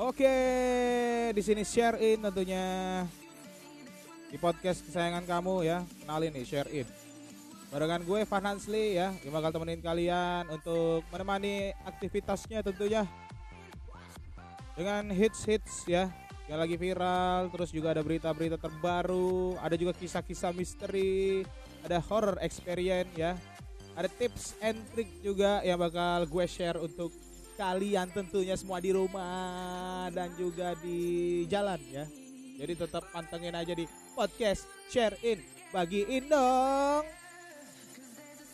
Oke, di sini share in tentunya di podcast kesayangan kamu ya. Kenalin nih share in. Barengan gue Van Hansli ya, yang bakal temenin kalian untuk menemani aktivitasnya tentunya dengan hits-hits ya yang lagi viral, terus juga ada berita-berita terbaru, ada juga kisah-kisah misteri, ada horror experience ya, ada tips and trick juga yang bakal gue share untuk kalian tentunya semua di rumah dan juga di jalan ya. Jadi tetap pantengin aja di podcast share in bagiin dong.